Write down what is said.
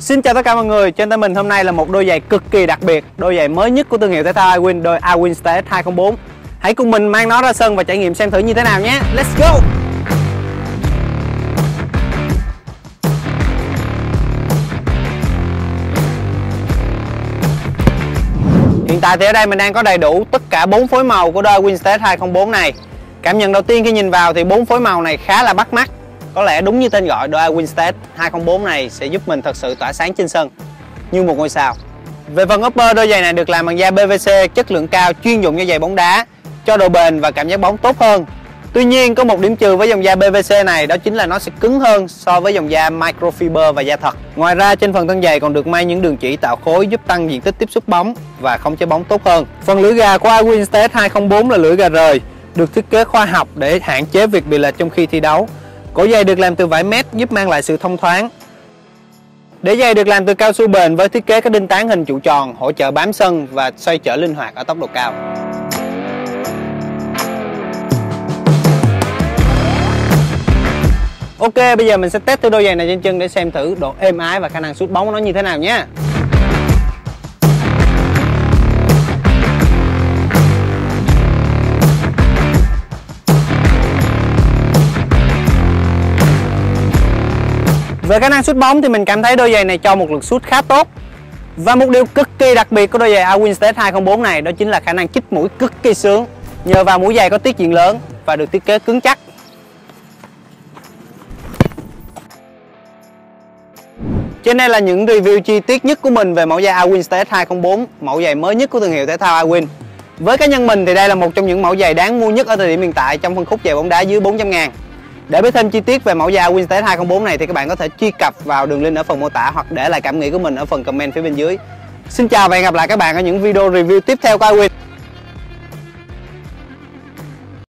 Xin chào tất cả mọi người, trên tay mình hôm nay là một đôi giày cực kỳ đặc biệt Đôi giày mới nhất của thương hiệu thể thao iWin, đôi iWin State 204 Hãy cùng mình mang nó ra sân và trải nghiệm xem thử như thế nào nhé. Let's go! Hiện tại thì ở đây mình đang có đầy đủ tất cả 4 phối màu của đôi Winstate 204 này. Cảm nhận đầu tiên khi nhìn vào thì bốn phối màu này khá là bắt mắt có lẽ đúng như tên gọi đôi Winstead 204 này sẽ giúp mình thật sự tỏa sáng trên sân như một ngôi sao. Về phần upper, đôi giày này được làm bằng da PVC chất lượng cao chuyên dụng cho giày bóng đá, cho độ bền và cảm giác bóng tốt hơn. Tuy nhiên có một điểm trừ với dòng da PVC này đó chính là nó sẽ cứng hơn so với dòng da microfiber và da thật. Ngoài ra trên phần thân giày còn được may những đường chỉ tạo khối giúp tăng diện tích tiếp xúc bóng và không chế bóng tốt hơn. Phần lưỡi gà của Winstead 204 là lưỡi gà rời, được thiết kế khoa học để hạn chế việc bị lệch trong khi thi đấu. Cổ giày được làm từ vải mét giúp mang lại sự thông thoáng. Đế giày được làm từ cao su bền với thiết kế các đinh tán hình trụ tròn, hỗ trợ bám sân và xoay trở linh hoạt ở tốc độ cao. Ok, bây giờ mình sẽ test thử đôi giày này trên chân để xem thử độ êm ái và khả năng sút bóng của nó như thế nào nhé. Về khả năng sút bóng thì mình cảm thấy đôi giày này cho một lực sút khá tốt. Và một điều cực kỳ đặc biệt của đôi giày Awin State 204 này đó chính là khả năng chích mũi cực kỳ sướng. Nhờ vào mũi giày có tiết diện lớn và được thiết kế cứng chắc. Trên đây là những review chi tiết nhất của mình về mẫu giày Awin State 204, mẫu giày mới nhất của thương hiệu thể thao Awin. Với cá nhân mình thì đây là một trong những mẫu giày đáng mua nhất ở thời điểm hiện tại trong phân khúc giày bóng đá dưới 400 ngàn. Để biết thêm chi tiết về mẫu da Winstate 204 này thì các bạn có thể truy cập vào đường link ở phần mô tả hoặc để lại cảm nghĩ của mình ở phần comment phía bên dưới. Xin chào và hẹn gặp lại các bạn ở những video review tiếp theo của iWin.